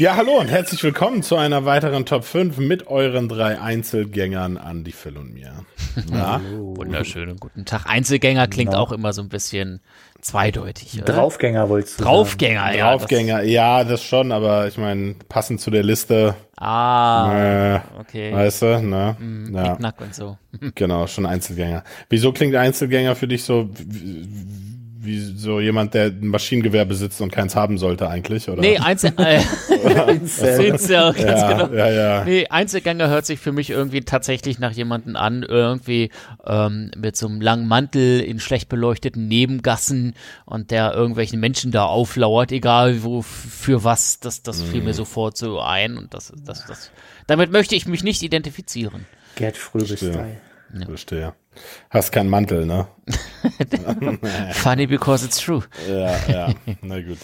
Ja, hallo und herzlich willkommen zu einer weiteren Top 5 mit euren drei Einzelgängern Andi, Phil und mir. Ja? Wunderschönen guten Tag. Einzelgänger klingt genau. auch immer so ein bisschen zweideutig. Oder? Draufgänger wolltest du Draufgänger, sagen. ja. Draufgänger, das ja, das schon, aber ich meine, passend zu der Liste. Ah, äh, okay. Weißt du, ne? Mm, ja. Knack und so. genau, schon Einzelgänger. Wieso klingt Einzelgänger für dich so wie so jemand, der ein Maschinengewehr besitzt und keins haben sollte eigentlich, oder? Nee, Einzel äh, Incel, ganz ja, genau. Ja, ja. Nee, Einzelgänger hört sich für mich irgendwie tatsächlich nach jemanden an, irgendwie ähm, mit so einem langen Mantel in schlecht beleuchteten Nebengassen und der irgendwelchen Menschen da auflauert, egal wo, für was, das, das fiel mir mhm. sofort so ein und das, das, das, damit möchte ich mich nicht identifizieren. Gerd Fröbe-Style. Ja. Verstehe. Hast keinen Mantel, ne? Funny because it's true. Ja, ja, na gut.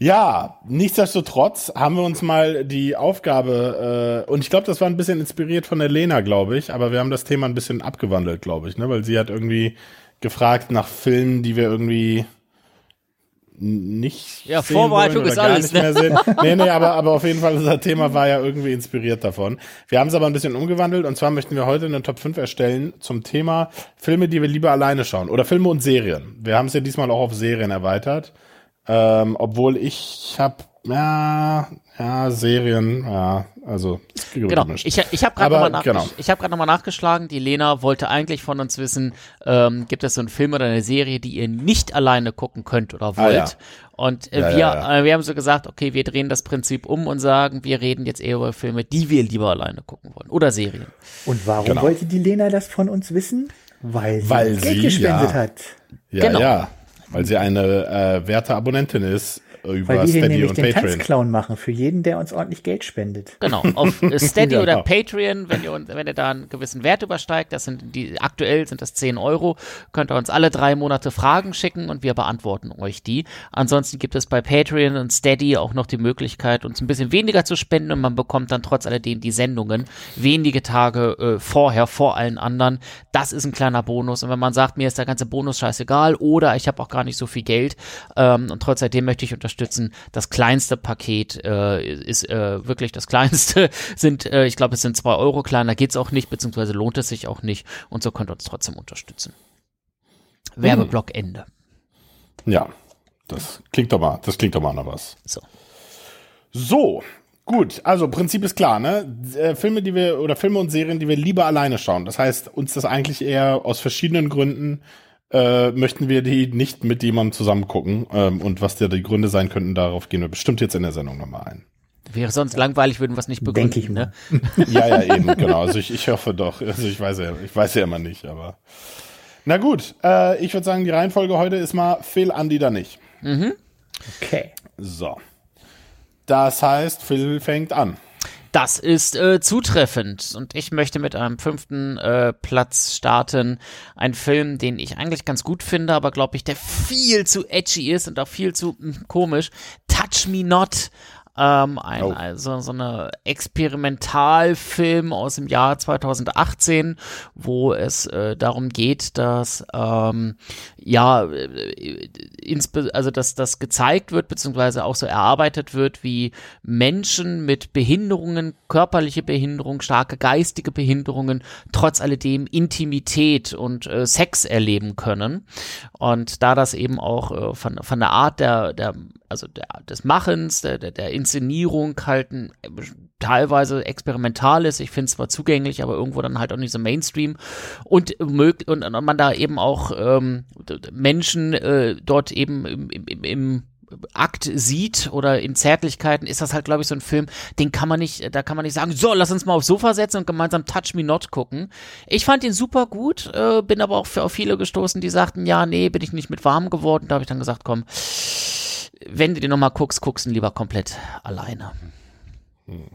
Ja, nichtsdestotrotz haben wir uns mal die Aufgabe, äh, und ich glaube, das war ein bisschen inspiriert von der Lena, glaube ich, aber wir haben das Thema ein bisschen abgewandelt, glaube ich, ne? Weil sie hat irgendwie gefragt nach Filmen, die wir irgendwie nicht ja Vorbereitung ist alles ne? nee nee aber aber auf jeden Fall unser Thema war ja irgendwie inspiriert davon. Wir haben es aber ein bisschen umgewandelt und zwar möchten wir heute eine Top 5 erstellen zum Thema Filme die wir lieber alleine schauen oder Filme und Serien. Wir haben es ja diesmal auch auf Serien erweitert. Ähm, obwohl ich habe ja ja Serien ja also genau. Ich, ich habe gerade nochmal genau. ich, ich hab nochmal nachgeschlagen. Die Lena wollte eigentlich von uns wissen, ähm, gibt es so einen Film oder eine Serie, die ihr nicht alleine gucken könnt oder wollt? Ah, ja. Und äh, ja, wir, ja, äh, wir haben so gesagt, okay, wir drehen das Prinzip um und sagen, wir reden jetzt eher über Filme, die wir lieber alleine gucken wollen oder Serien. Und warum genau. wollte die Lena das von uns wissen? Weil sie Weil Geld sie, gespendet hat. Ja, genau. ja, weil sie eine äh, werte Abonnentin ist über Weil wir Steady nämlich den Patreon. Tanzclown machen für jeden, der uns ordentlich Geld spendet. Genau, auf Steady oder. Patreon, wenn ihr, wenn ihr da einen gewissen Wert übersteigt, das sind die, aktuell sind das 10 Euro, könnt ihr uns alle drei Monate Fragen schicken und wir beantworten euch die. Ansonsten gibt es bei Patreon und Steady auch noch die Möglichkeit, uns ein bisschen weniger zu spenden und man bekommt dann trotz alledem die Sendungen wenige Tage äh, vorher, vor allen anderen. Das ist ein kleiner Bonus und wenn man sagt, mir ist der ganze Bonus scheißegal oder ich habe auch gar nicht so viel Geld ähm, und trotz alledem möchte ich unterstützen, unterstützen. Das kleinste Paket äh, ist äh, wirklich das kleinste, sind, äh, ich glaube, es sind zwei Euro kleiner, geht's auch nicht, beziehungsweise lohnt es sich auch nicht und so könnt ihr uns trotzdem unterstützen. Mhm. Werbeblock Ende. Ja, das klingt doch mal, das klingt doch mal nach was. So. So, Gut, also Prinzip ist klar, ne? Äh, Filme, die wir oder Filme und Serien, die wir lieber alleine schauen. Das heißt, uns das eigentlich eher aus verschiedenen Gründen äh, möchten wir die nicht mit jemandem zusammen gucken. Ähm, und was da die Gründe sein könnten, darauf gehen wir bestimmt jetzt in der Sendung nochmal ein. Wäre sonst langweilig, würden wir es nicht begründen, Denke ich ne? ja, ja, eben, genau. Also ich, ich hoffe doch. Also ich weiß ja, ich weiß ja immer nicht, aber. Na gut, äh, ich würde sagen, die Reihenfolge heute ist mal Phil, Andi da nicht. Mhm. Okay. So. Das heißt, Phil fängt an. Das ist äh, zutreffend. Und ich möchte mit einem fünften äh, Platz starten. Ein Film, den ich eigentlich ganz gut finde, aber glaube ich, der viel zu edgy ist und auch viel zu mh, hm, komisch. Touch Me Not ähm, ein, oh. also so eine Experimentalfilm aus dem Jahr 2018, wo es äh, darum geht, dass ähm, ja äh, also dass das gezeigt wird beziehungsweise auch so erarbeitet wird, wie Menschen mit Behinderungen, körperliche Behinderung, starke geistige Behinderungen trotz alledem Intimität und äh, Sex erleben können und da das eben auch äh, von von der Art der der also der, des Machens, der, der, der Inszenierung halt ein, teilweise experimental ist. Ich finde es zwar zugänglich, aber irgendwo dann halt auch nicht so Mainstream. Und, und, und man da eben auch ähm, Menschen äh, dort eben im, im, im Akt sieht oder in Zärtlichkeiten, ist das halt, glaube ich, so ein Film, den kann man nicht, da kann man nicht sagen, so, lass uns mal aufs Sofa setzen und gemeinsam Touch Me Not gucken. Ich fand ihn super gut, äh, bin aber auch für auf viele gestoßen, die sagten, ja, nee, bin ich nicht mit warm geworden. Da habe ich dann gesagt, komm, wenn du den nochmal guckst, guckst du ihn lieber komplett alleine. Hm.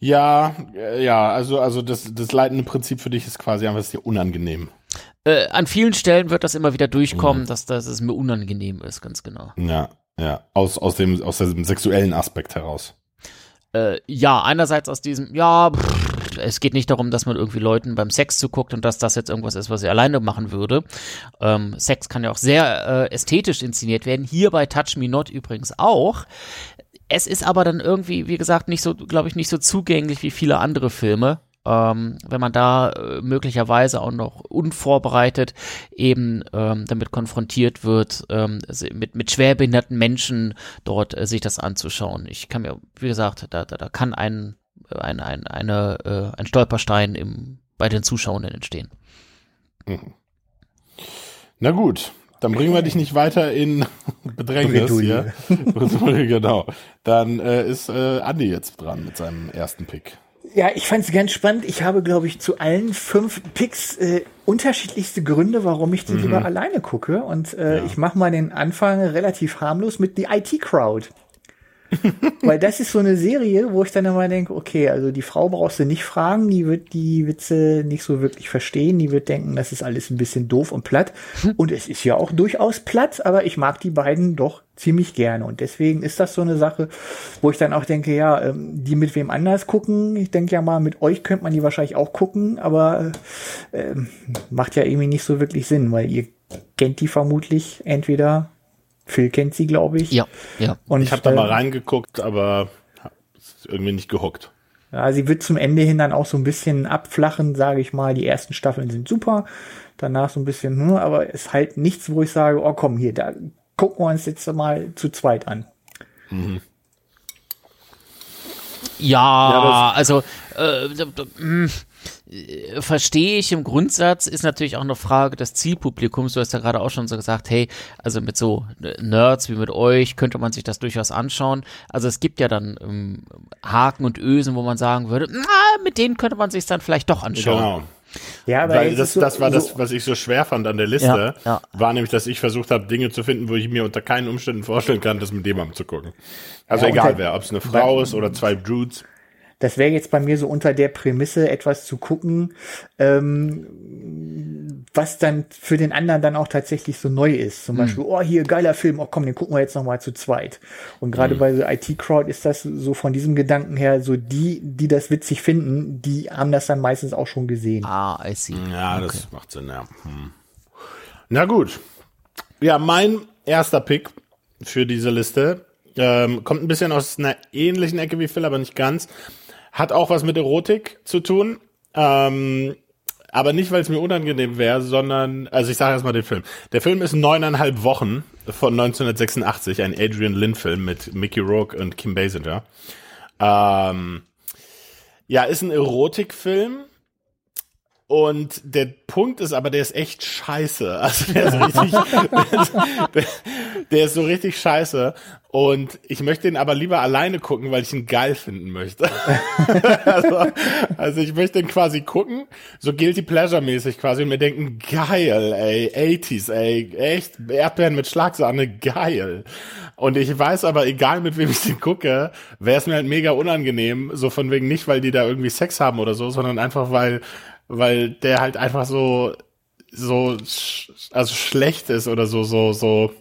Ja, äh, ja, also, also das, das leitende Prinzip für dich ist quasi einfach, es dir unangenehm. Äh, an vielen Stellen wird das immer wieder durchkommen, mhm. dass, dass es mir unangenehm ist, ganz genau. Ja, ja, aus, aus, dem, aus dem sexuellen Aspekt heraus. Äh, ja, einerseits aus diesem, ja, pff, es geht nicht darum, dass man irgendwie Leuten beim Sex zuguckt und dass das jetzt irgendwas ist, was sie alleine machen würde. Ähm, Sex kann ja auch sehr äh, ästhetisch inszeniert werden. Hier bei Touch Me Not übrigens auch es ist aber dann irgendwie, wie gesagt, nicht so, glaube ich, nicht so zugänglich wie viele andere Filme. Ähm, wenn man da äh, möglicherweise auch noch unvorbereitet eben ähm, damit konfrontiert wird, ähm, mit, mit schwerbehinderten Menschen dort äh, sich das anzuschauen. Ich kann mir, wie gesagt, da, da, da kann ein, ein, ein, eine, äh, ein Stolperstein im, bei den Zuschauenden entstehen. Mhm. Na gut, dann bringen wir dich nicht weiter in Bedrängnis hier. genau. Dann äh, ist äh, Andi jetzt dran mit seinem ersten Pick. Ja, ich fand es ganz spannend. Ich habe, glaube ich, zu allen fünf Picks äh, unterschiedlichste Gründe, warum ich die mhm. lieber alleine gucke. Und äh, ja. ich mache mal den Anfang relativ harmlos mit The IT Crowd. Weil das ist so eine Serie, wo ich dann immer denke, okay, also die Frau brauchst du nicht fragen, die wird die Witze nicht so wirklich verstehen, die wird denken, das ist alles ein bisschen doof und platt. Und es ist ja auch durchaus platt, aber ich mag die beiden doch ziemlich gerne. Und deswegen ist das so eine Sache, wo ich dann auch denke, ja, ähm, die mit wem anders gucken. Ich denke ja mal, mit euch könnte man die wahrscheinlich auch gucken, aber äh, macht ja irgendwie nicht so wirklich Sinn, weil ihr kennt die vermutlich entweder Phil kennt sie, glaube ich. Ja, ja. Und ich habe da mal reingeguckt, aber irgendwie nicht gehuckt. Ja, sie wird zum Ende hin dann auch so ein bisschen abflachen, sage ich mal. Die ersten Staffeln sind super, danach so ein bisschen, hm, aber es ist halt nichts, wo ich sage, oh komm, hier, da gucken wir uns jetzt mal zu zweit an. Mhm. Ja, ja also äh, hm, äh, verstehe ich im Grundsatz, ist natürlich auch eine Frage des Zielpublikums. Du hast ja gerade auch schon so gesagt, hey, also mit so Nerds wie mit euch könnte man sich das durchaus anschauen. Also es gibt ja dann ähm, Haken und Ösen, wo man sagen würde, na, mit denen könnte man sich dann vielleicht doch anschauen. Genau. Ja, aber Weil das, so, das war so das, was ich so schwer fand an der Liste, ja, ja. war nämlich, dass ich versucht habe, Dinge zu finden, wo ich mir unter keinen Umständen vorstellen kann, das mit dem anzugucken. Also ja, egal wer, ob es eine Frau ist oder zwei Dudes. Das wäre jetzt bei mir so unter der Prämisse, etwas zu gucken, ähm, was dann für den anderen dann auch tatsächlich so neu ist. Zum mhm. Beispiel, oh, hier, geiler Film, oh komm, den gucken wir jetzt nochmal zu zweit. Und gerade mhm. bei so IT-Crowd ist das so von diesem Gedanken her, so die, die das witzig finden, die haben das dann meistens auch schon gesehen. Ah, I see. Ja, okay. das macht Sinn, ja. Hm. Na gut. Ja, mein erster Pick für diese Liste ähm, kommt ein bisschen aus einer ähnlichen Ecke wie Phil, aber nicht ganz. Hat auch was mit Erotik zu tun. Ähm, aber nicht, weil es mir unangenehm wäre, sondern, also ich sage erstmal den Film. Der Film ist neuneinhalb Wochen von 1986, ein Adrian Lynn-Film mit Mickey Rourke und Kim Basinger. Ähm, ja, ist ein Erotikfilm und der Punkt ist aber, der ist echt scheiße. Also der ist richtig, der, ist, der, der, ist so richtig scheiße. Und ich möchte ihn aber lieber alleine gucken, weil ich ihn geil finden möchte. also, also ich möchte ihn quasi gucken, so guilty pleasure mäßig quasi und mir denken, geil, ey, 80s, ey, echt, Erdbeeren mit Schlagsahne, geil. Und ich weiß aber, egal mit wem ich den gucke, wäre es mir halt mega unangenehm, so von wegen nicht, weil die da irgendwie Sex haben oder so, sondern einfach, weil weil der halt einfach so so also schlecht ist oder so so so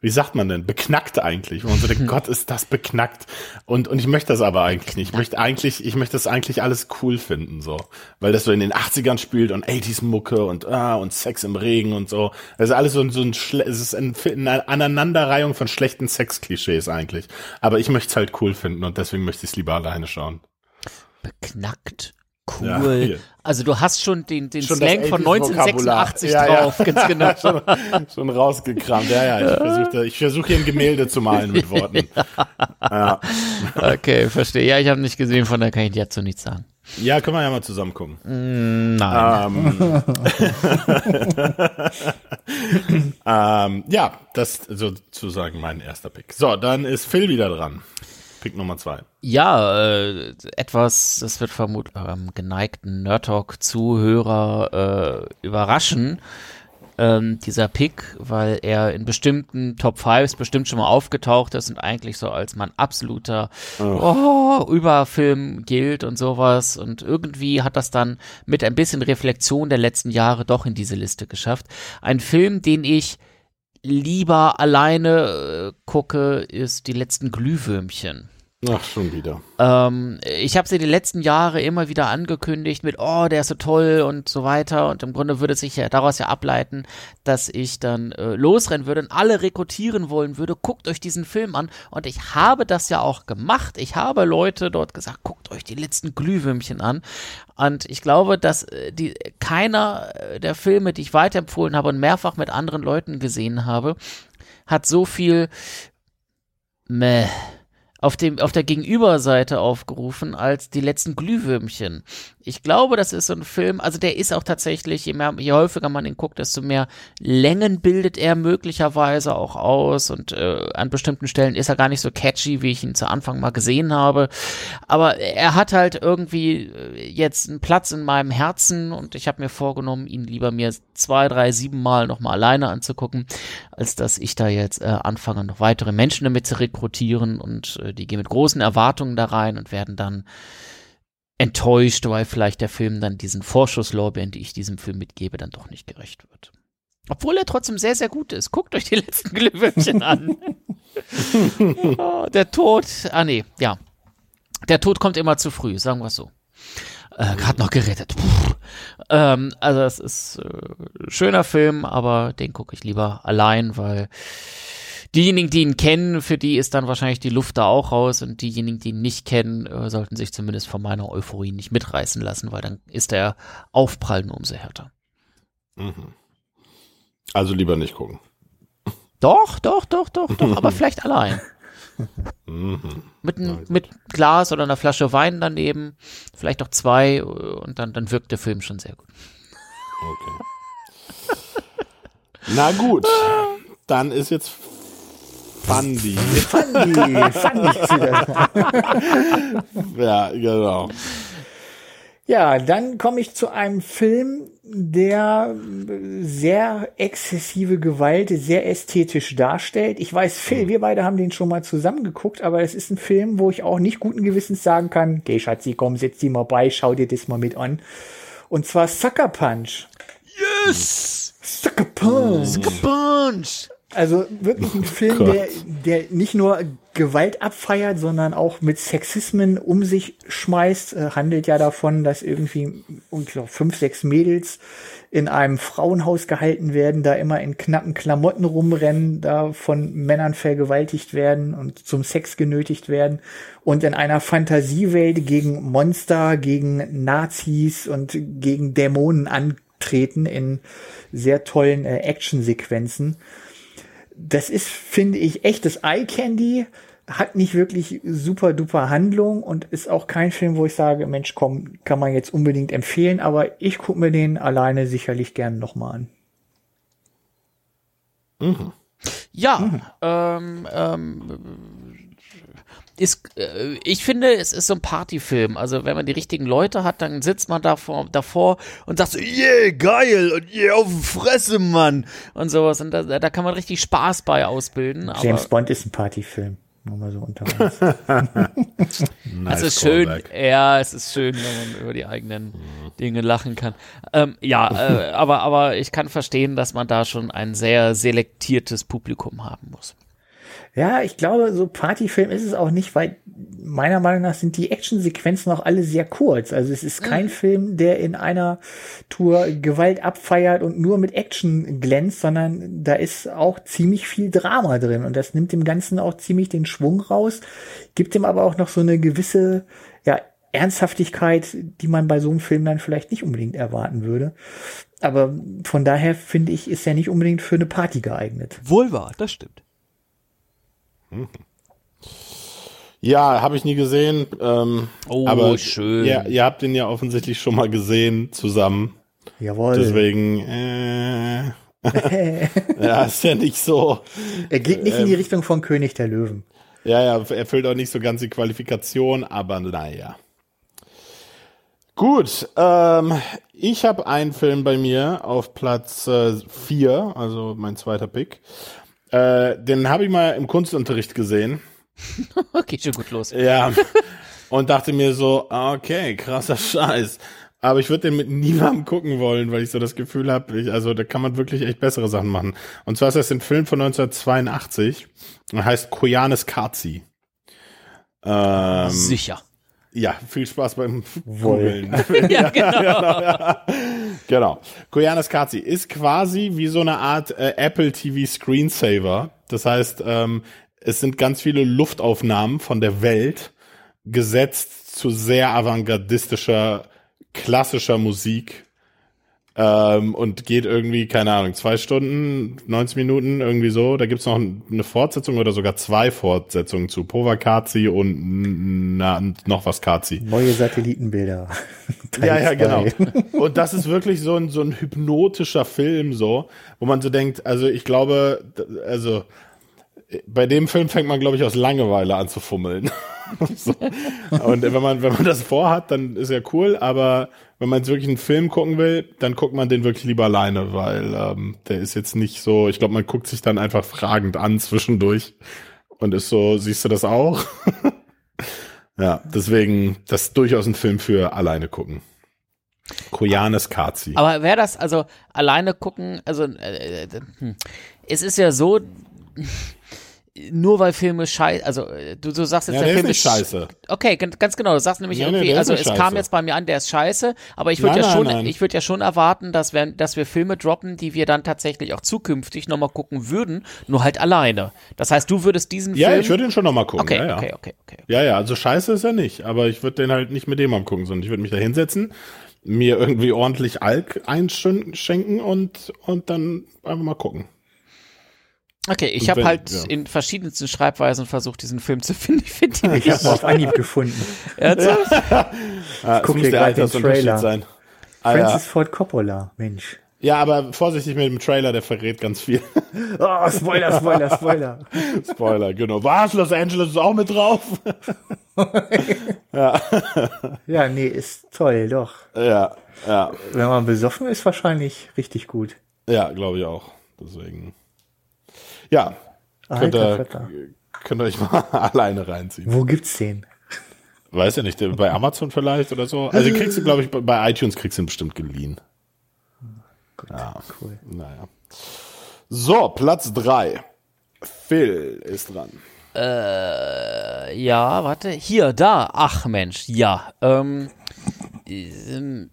wie sagt man denn? Beknackt eigentlich und so denkt Gott ist das beknackt. Und und ich möchte das aber eigentlich nicht. Ich möchte eigentlich ich möchte das eigentlich alles cool finden so. Weil das so in den 80ern spielt und 80s Mucke und ah und Sex im Regen und so. Das ist alles so, so ein es ist eine Aneinanderreihung von schlechten Sexklischees eigentlich. Aber ich möchte es halt cool finden und deswegen möchte ich es lieber alleine schauen. Beknackt Cool. Ja, also du hast schon den, den schon Slang von 1986 ja, drauf, ja. ganz genau. schon, schon rausgekramt. Ja, ja, ich versuche ich versuch hier ein Gemälde zu malen mit Worten. ja. Okay, verstehe. Ja, ich habe nicht gesehen, von daher kann ich dazu nichts sagen. Ja, können wir ja mal zusammen gucken. Mm, nein. Ähm, ähm, ja, das sozusagen mein erster Pick. So, dann ist Phil wieder dran. Pick Nummer zwei. Ja, äh, etwas, das wird vermutlich ähm, geneigten Nerd Talk-Zuhörer äh, überraschen. Ähm, dieser Pick, weil er in bestimmten Top 5 bestimmt schon mal aufgetaucht ist und eigentlich so als mein absoluter oh. Oh, Überfilm gilt und sowas. Und irgendwie hat das dann mit ein bisschen Reflexion der letzten Jahre doch in diese Liste geschafft. Ein Film, den ich lieber alleine äh, gucke, ist die letzten Glühwürmchen. Ach, schon wieder. Ähm, ich habe sie die letzten Jahre immer wieder angekündigt mit, oh, der ist so toll und so weiter. Und im Grunde würde sich ja daraus ja ableiten, dass ich dann äh, losrennen würde und alle rekrutieren wollen würde. Guckt euch diesen Film an. Und ich habe das ja auch gemacht. Ich habe Leute dort gesagt, guckt euch die letzten Glühwürmchen an. Und ich glaube, dass äh, die, keiner äh, der Filme, die ich weiterempfohlen habe und mehrfach mit anderen Leuten gesehen habe, hat so viel meh auf, dem, auf der Gegenüberseite aufgerufen als die letzten Glühwürmchen. Ich glaube, das ist so ein Film, also der ist auch tatsächlich, je, mehr, je häufiger man ihn guckt, desto mehr Längen bildet er möglicherweise auch aus und äh, an bestimmten Stellen ist er gar nicht so catchy, wie ich ihn zu Anfang mal gesehen habe. Aber er hat halt irgendwie äh, jetzt einen Platz in meinem Herzen und ich habe mir vorgenommen, ihn lieber mir zwei, drei, sieben Mal nochmal alleine anzugucken, als dass ich da jetzt äh, anfange, noch weitere Menschen damit zu rekrutieren und äh, die gehen mit großen Erwartungen da rein und werden dann enttäuscht, weil vielleicht der Film dann diesen Vorschusslorbeeren, die ich diesem Film mitgebe, dann doch nicht gerecht wird. Obwohl er trotzdem sehr, sehr gut ist. Guckt euch die letzten Glühwürmchen an. oh, der Tod, ah nee, ja. Der Tod kommt immer zu früh, sagen wir es so. Äh, Gerade noch gerettet. Ähm, also es ist äh, schöner Film, aber den gucke ich lieber allein, weil diejenigen, die ihn kennen, für die ist dann wahrscheinlich die Luft da auch raus und diejenigen, die ihn nicht kennen, äh, sollten sich zumindest von meiner Euphorie nicht mitreißen lassen, weil dann ist der Aufprall nur umso härter. Mhm. Also lieber nicht gucken. Doch, doch, doch, doch, doch, aber vielleicht allein. Mhm. Mit, ein, mit Glas oder einer Flasche Wein daneben, vielleicht auch zwei und dann, dann wirkt der Film schon sehr gut. Okay. Na gut, dann ist jetzt Fandi. Fandi, Fandi Ja, genau. Ja, dann komme ich zu einem Film, der sehr exzessive Gewalt sehr ästhetisch darstellt. Ich weiß, Phil, wir beide haben den schon mal zusammen geguckt, aber es ist ein Film, wo ich auch nicht guten Gewissens sagen kann, geh Schatzi, komm, setz die mal bei, schau dir das mal mit an. Und zwar Sucker Punch. Yes! Sucker Punch! Sucker Punch! Also wirklich ein Film, oh der, der nicht nur Gewalt abfeiert, sondern auch mit Sexismen um sich schmeißt. Äh, handelt ja davon, dass irgendwie ungefähr fünf, sechs Mädels in einem Frauenhaus gehalten werden, da immer in knappen Klamotten rumrennen, da von Männern vergewaltigt werden und zum Sex genötigt werden und in einer Fantasiewelt gegen Monster, gegen Nazis und gegen Dämonen antreten in sehr tollen äh, Actionsequenzen das ist, finde ich, echtes Eye Candy, hat nicht wirklich super duper Handlung und ist auch kein Film, wo ich sage, Mensch, komm, kann man jetzt unbedingt empfehlen, aber ich gucke mir den alleine sicherlich gern nochmal an. Mhm. Ja, mhm. Ähm, ähm, ist, äh, ich finde, es ist so ein Partyfilm. Also wenn man die richtigen Leute hat, dann sitzt man davor, davor und sagt so, yeah, geil und yeah, auf die Fresse, Mann und sowas. Und da, da kann man richtig Spaß bei ausbilden. James Bond ist ein Partyfilm. Nur mal so unter uns. nice es ist schön, ja, es ist schön, wenn man über die eigenen Dinge lachen kann. Ähm, ja, äh, aber, aber ich kann verstehen, dass man da schon ein sehr selektiertes Publikum haben muss. Ja, ich glaube, so Partyfilm ist es auch nicht, weil meiner Meinung nach sind die Actionsequenzen auch alle sehr kurz. Also es ist kein mhm. Film, der in einer Tour Gewalt abfeiert und nur mit Action glänzt, sondern da ist auch ziemlich viel Drama drin und das nimmt dem Ganzen auch ziemlich den Schwung raus, gibt dem aber auch noch so eine gewisse, ja, Ernsthaftigkeit, die man bei so einem Film dann vielleicht nicht unbedingt erwarten würde. Aber von daher finde ich, ist er nicht unbedingt für eine Party geeignet. Wohl wahr, das stimmt. Ja, habe ich nie gesehen. Ähm, oh, aber schön. Ja, ihr habt ihn ja offensichtlich schon mal gesehen zusammen. Jawohl. Deswegen, äh, ja, ist ja nicht so. Er geht nicht ähm, in die ähm, Richtung von König der Löwen. Ja, ja, er erfüllt auch nicht so ganz die Qualifikation, aber naja. Gut, ähm, ich habe einen Film bei mir auf Platz 4, äh, also mein zweiter Pick. Äh, den habe ich mal im Kunstunterricht gesehen. okay, schon gut los. Ja. Und dachte mir so, okay, krasser Scheiß. Aber ich würde den mit niemandem gucken wollen, weil ich so das Gefühl habe, also da kann man wirklich echt bessere Sachen machen. Und zwar ist das ein Film von 1982 und heißt Koyanis Kazi. Ähm, Sicher. Ja, viel Spaß beim Wohl. Googeln. Ja, genau. ja. Genau. Koyanis Katsi ist quasi wie so eine Art äh, Apple TV Screensaver. Das heißt, ähm, es sind ganz viele Luftaufnahmen von der Welt gesetzt zu sehr avantgardistischer, klassischer Musik. Ähm, und geht irgendwie, keine Ahnung, zwei Stunden, 90 Minuten, irgendwie so. Da gibt's noch eine Fortsetzung oder sogar zwei Fortsetzungen zu Povakazi und na, noch was Kazi. Neue Satellitenbilder. Ja, ja, genau. Und das ist wirklich so ein, so ein hypnotischer Film, so, wo man so denkt, also ich glaube, also bei dem Film fängt man, glaube ich, aus Langeweile an zu fummeln. so. Und wenn man, wenn man das vorhat, dann ist ja cool, aber wenn man jetzt wirklich einen Film gucken will, dann guckt man den wirklich lieber alleine, weil ähm, der ist jetzt nicht so, ich glaube, man guckt sich dann einfach fragend an zwischendurch und ist so, siehst du das auch? ja, deswegen, das ist durchaus ein Film für alleine gucken. Koyanes Kazi. Aber wäre das also alleine gucken, also äh, äh, hm. es ist ja so, nur weil Filme scheiße, also äh, du, du sagst jetzt, Ja, der, der Film ist scheiße. Okay, ganz, genau. Du sagst nämlich Nee, nee, irgendwie, ist also es nicht kam scheiße. jetzt bei mir an, der ist scheiße, aber ich würde ja schon, nein. ich würde ja schon erwarten, dass wir, dass wir Filme droppen, die wir dann tatsächlich auch zukünftig nochmal gucken würden, nur halt alleine. Das heißt, du würdest diesen Ja, Film. ich würde ihn schon nochmal gucken. okay, ja, ja. okay, okay, okay. Ja, ja, also scheiße ist er nicht, aber ich würde den halt nicht mit dem angucken, sondern ich würde mich da hinsetzen, mir irgendwie ordentlich Alk einschenken und, und dann einfach mal gucken. Okay, ich habe halt ja. in verschiedensten Schreibweisen versucht, diesen Film zu finden. Ich finde ihn Ich nicht. habe auf Anhieb gefunden. Ernsthaft? Ah, es guck muss hier der grad den Trailer. sein. Ah, ja. Francis Ford Coppola, Mensch. ja, aber vorsichtig mit dem Trailer, der verrät ganz viel. Oh, Spoiler, Spoiler, Spoiler. Spoiler, genau. Was? Los Angeles ist auch mit drauf? Ja, nee, ist toll, doch. ja, ja, Wenn man besoffen ist, wahrscheinlich richtig gut. ja, glaube ich auch. Deswegen. Ja, könnt ihr, könnt ihr euch mal alleine reinziehen. Wo gibt's den? Weiß ja nicht, bei Amazon vielleicht oder so. Also kriegst du, glaube ich, bei- iTunes kriegst du ihn bestimmt geliehen. Ja, Cool. naja. So, Platz drei. Phil ist dran. Äh, ja, warte. Hier, da. Ach Mensch, ja. Ähm, ähm,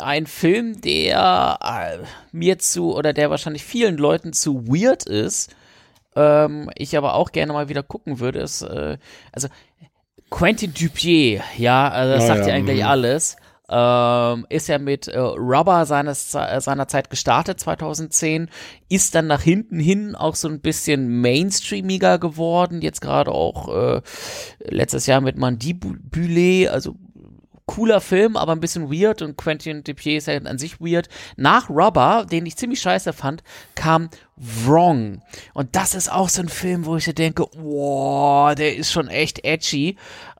ein Film, der äh, mir zu, oder der wahrscheinlich vielen Leuten zu weird ist, ähm, ich aber auch gerne mal wieder gucken würde, ist, äh, also Quentin Dupier, ja, also das Ja, sagt ja, ja eigentlich mhm. alles. Ähm, ist ja mit äh, Rubber seines, äh, seiner Zeit gestartet, 2010, ist dann nach hinten hin auch so ein bisschen mainstreamiger geworden, jetzt gerade auch äh, letztes Jahr mit Mandibule, also cooler Film, aber ein bisschen weird und Quentin Dupier ist ja an sich weird. Nach Rubber, den ich ziemlich scheiße fand, kam Wrong. Und das ist auch so ein Film, wo ich so denke, wow, der ist schon echt edgy.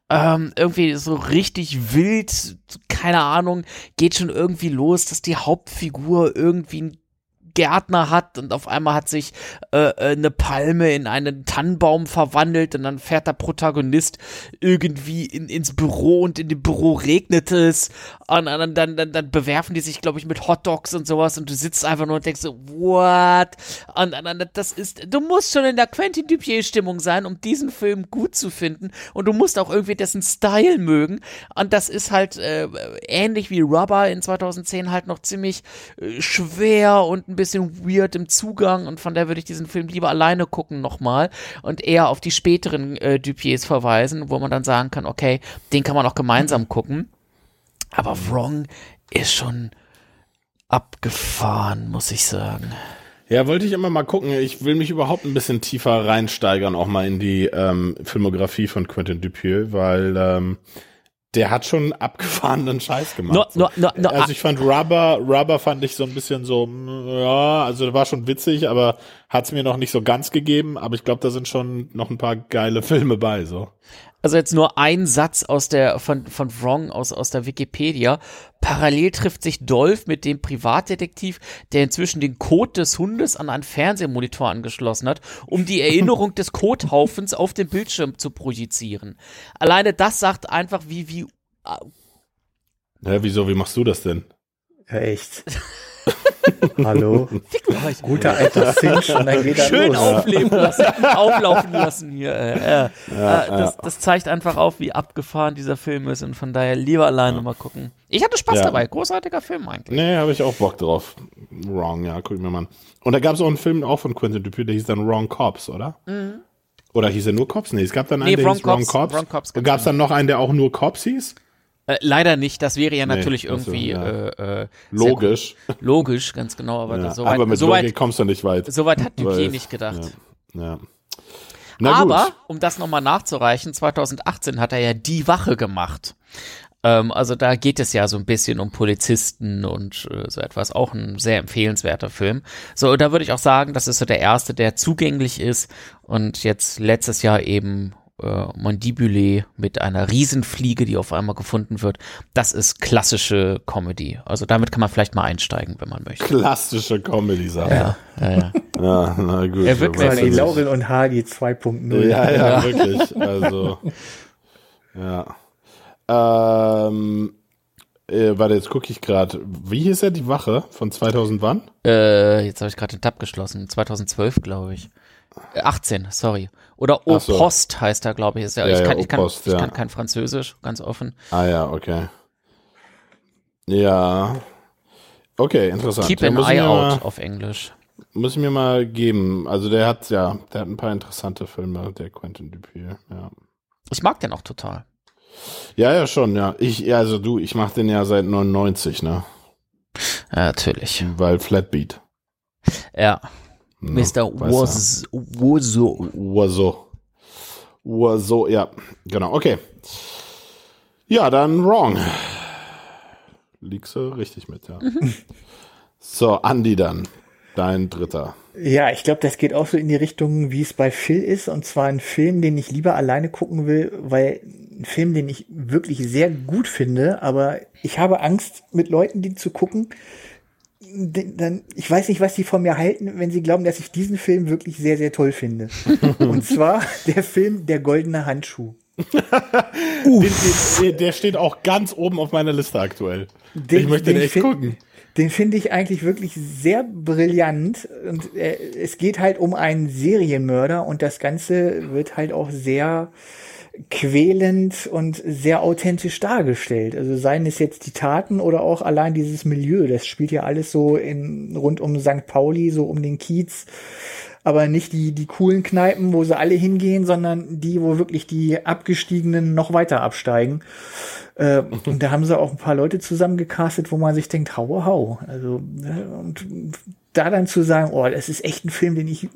Ähm, irgendwie so richtig wild, keine Ahnung, geht schon irgendwie los, dass die Hauptfigur irgendwie ein Gärtner hat und auf einmal hat sich äh, äh, eine Palme in einen Tannenbaum verwandelt und dann fährt der Protagonist irgendwie in, ins Büro und in dem Büro regnet es und dann, dann, dann, dann bewerfen die sich, glaube ich, mit Hotdogs und sowas und du sitzt einfach nur und denkst so, what? Und, und, das ist, du musst schon in der Quentin Dupier-Stimmung sein, um diesen Film gut zu finden und du musst auch irgendwie dessen Style mögen und das ist halt äh, ähnlich wie Rubber in 2010 halt noch ziemlich äh, schwer und ein bisschen weird im Zugang und von der würde ich diesen Film lieber alleine gucken nochmal und eher auf die späteren äh, Dupiers verweisen, wo man dann sagen kann, okay, den kann man auch gemeinsam gucken. Aber Wrong ist schon abgefahren, muss ich sagen. Ja, wollte ich immer mal gucken. Ich will mich überhaupt ein bisschen tiefer reinsteigern, auch mal in die ähm, Filmografie von Quentin Dupieux, weil ähm, der hat schon abgefahrenen Scheiß gemacht. No, no, no, no, also ich fand Rubber, Rubber fand ich so ein bisschen so, mm, ja, also der war schon witzig, aber hat's mir noch nicht so ganz gegeben. Aber ich glaube, da sind schon noch ein paar geile Filme bei. So. Also jetzt nur ein Satz aus der von von Wrong aus aus der Wikipedia. Parallel trifft sich Dolph mit dem Privatdetektiv, der inzwischen den Code des Hundes an einen Fernsehmonitor angeschlossen hat, um die Erinnerung des Codehaufens auf dem Bildschirm zu projizieren. Alleine das sagt einfach, wie wie Hä, wieso? Wie machst du das denn? Ja, echt. Hallo. Fickt euch. Guter alter Cinch und dann geht er Schön los. aufleben lassen, auflaufen lassen hier. Äh, äh. äh, das, das zeigt einfach auf, wie abgefahren dieser Film ist und von daher lieber alleine mal gucken. Ich hatte Spaß Ja. dabei. Großartiger Film eigentlich. Nee, habe ich auch Bock drauf. Wrong, ja, guck ich mir mal an. Und da gab es auch einen Film auch von Quentin Dupieux, der hieß dann Wrong Cops, oder? Oder hieß er nur Cops? Nee, es gab dann einen, Nee, der Wrong hieß Wrong Cops. Cops. Wrong Cops Und gab's gab es dann noch einen, der auch nur Cops hieß? Äh, leider nicht. Das wäre ja Nee, natürlich so, irgendwie ja. äh, äh, Logisch. Logisch, ganz genau. Aber Ja, das, soweit, aber mit soweit, Logik kommst du nicht weit. soweit hat Dupier nicht gedacht. Ja. ja. Aber, um das nochmal nachzureichen, 2018 hat er ja Die Wache gemacht. Ähm, also da geht es ja so ein bisschen um Polizisten und äh, so etwas. Auch ein sehr empfehlenswerter Film. So, da würde ich auch sagen, das ist so der erste, der zugänglich ist und jetzt letztes Jahr eben äh, Mandibule mit einer Riesenfliege, die auf einmal gefunden wird. Das ist klassische Comedy. Also damit kann man vielleicht mal einsteigen, wenn man möchte. Klassische Comedy-Sache. Ja. Ja, ja. ja, na gut. Er wirkt nicht. Laurel und Hardy 2.0. Ja, ja, Ja. wirklich. Also, ja. Ähm, äh, warte, jetzt gucke ich gerade. Wie hieß er, die Wache von 2000 wann? Äh, jetzt habe ich gerade den Tab geschlossen. 2012, glaube ich. Äh, 18, sorry. Oder Au Ach so. Post heißt er, glaube ich. Ja, Ja, ich, ja, kann, ich, kann, Post, ich ja. kann kein Französisch, ganz offen. Ah ja, okay. Ja. Okay, interessant. Keep Ja, an eye out Mal, auf Englisch. muss ich mir mal geben. Also der hat, ja, der hat ein paar interessante Filme, der Quentin Dupieux, ja. Ich mag den auch total. Ja, ja, schon, ja. Ich, ja, also du, ich mach den ja seit 99, ne? Ja, natürlich. Weil Flatbeat. Ja. Mr. Was, Wozo. Urso. Urso, ja, genau, okay. Ja, dann wrong. Liegst du richtig mit, ja. So, Andi dann. Dein dritter. Ja, ich glaube, das geht auch so in die Richtung, wie es bei Phil ist. Und zwar ein Film, den ich lieber alleine gucken will, weil ein Film, den ich wirklich sehr gut finde, aber ich habe Angst, mit Leuten die zu gucken. Dann, ich weiß nicht, was die von mir halten, wenn sie glauben, dass ich diesen Film wirklich sehr, sehr toll finde. Und zwar der Film Der goldene Handschuh. Den, den, der steht auch ganz oben auf meiner Liste aktuell. Den- ich möchte den, den echt find- gucken. Den finde ich eigentlich wirklich sehr brillant und äh, es geht halt um einen Serienmörder und das Ganze wird halt auch sehr quälend und sehr authentisch dargestellt. Also seien es jetzt die Taten oder auch allein dieses Milieu. Das spielt ja alles so in rund um St. Pauli, so um den Kiez. Aber nicht die, die coolen Kneipen, wo sie alle hingehen, sondern die, wo wirklich die Abgestiegenen noch weiter absteigen. Äh, und da haben sie auch ein paar Leute zusammengecastet, wo man sich denkt, hau, hau. Also, ne, und da dann zu sagen, oh, das ist echt ein Film, den ich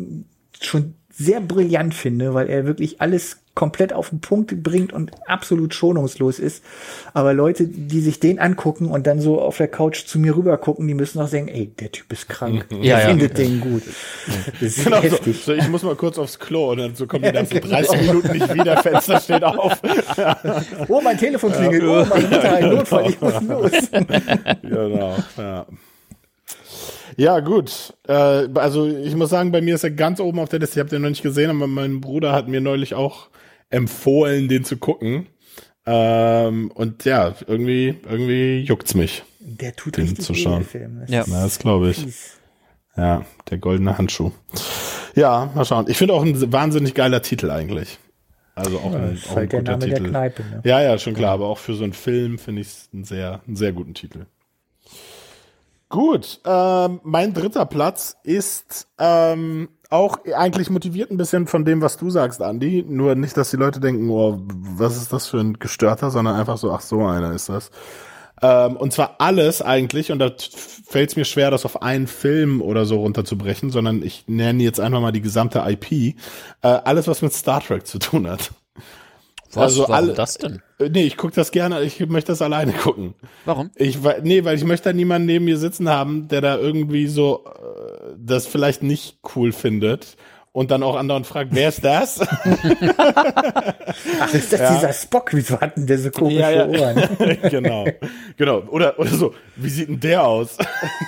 schon sehr brillant finde, weil er wirklich alles komplett auf den Punkt bringt und absolut schonungslos ist. Aber Leute, die sich den angucken und dann so auf der Couch zu mir rüber gucken, die müssen auch denken, ey, der Typ ist krank. Ja, der ja. findet den gut. Das ist Genau, so, heftig. so, ich muss mal kurz aufs Klo und dann so kommen die dann für 30 Minuten nicht wieder, Fenster steht auf. Oh, mein Telefon klingelt. Oh, meine Mutter einen Notfall. Ich muss los. genau, ja. Ja, gut. Äh, also ich muss sagen, bei mir ist er ganz oben auf der Liste. Ich habe den noch nicht gesehen, aber mein Bruder hat mir neulich auch empfohlen, den zu gucken. Ähm, und ja, irgendwie, irgendwie juckt's mich. Der tut Den richtig zu schauen. der Film. Das Ja. ist Na, das glaube ich. fies. Ja, der goldene Handschuh. Ja, mal schauen. Ich finde auch ein wahnsinnig geiler Titel eigentlich. Also auch ein, auch ein halt der guter Name Titel. der Kneipe. Ne? Ja, ja, schon klar, aber auch für so einen Film finde ich es einen sehr, einen sehr guten Titel. Gut, ähm, mein dritter Platz ist ähm, auch eigentlich motiviert ein bisschen von dem, was du sagst, Andy. Nur nicht, dass die Leute denken, oh, was ist das für ein Gestörter, sondern einfach so, ach so einer ist das. Ähm, und zwar alles eigentlich, und da fällt es mir schwer, das auf einen Film oder so runterzubrechen, sondern ich nenne jetzt einfach mal die gesamte IP. Äh, alles, was mit Star Trek zu tun hat. Was, Also warum alle- das denn? Äh, Nee, ich gucke das gerne, ich möchte das alleine gucken. Warum? Ich, nee, weil ich möchte da niemanden neben mir sitzen haben, der da irgendwie so äh, das vielleicht nicht cool findet und dann auch andauernd fragt, wer ist das? Ach, ist das ja. dieser Spock? Wieso hatten der so komische ja, ja. Ohren? genau. Genau. Oder, oder so, wie sieht denn der aus?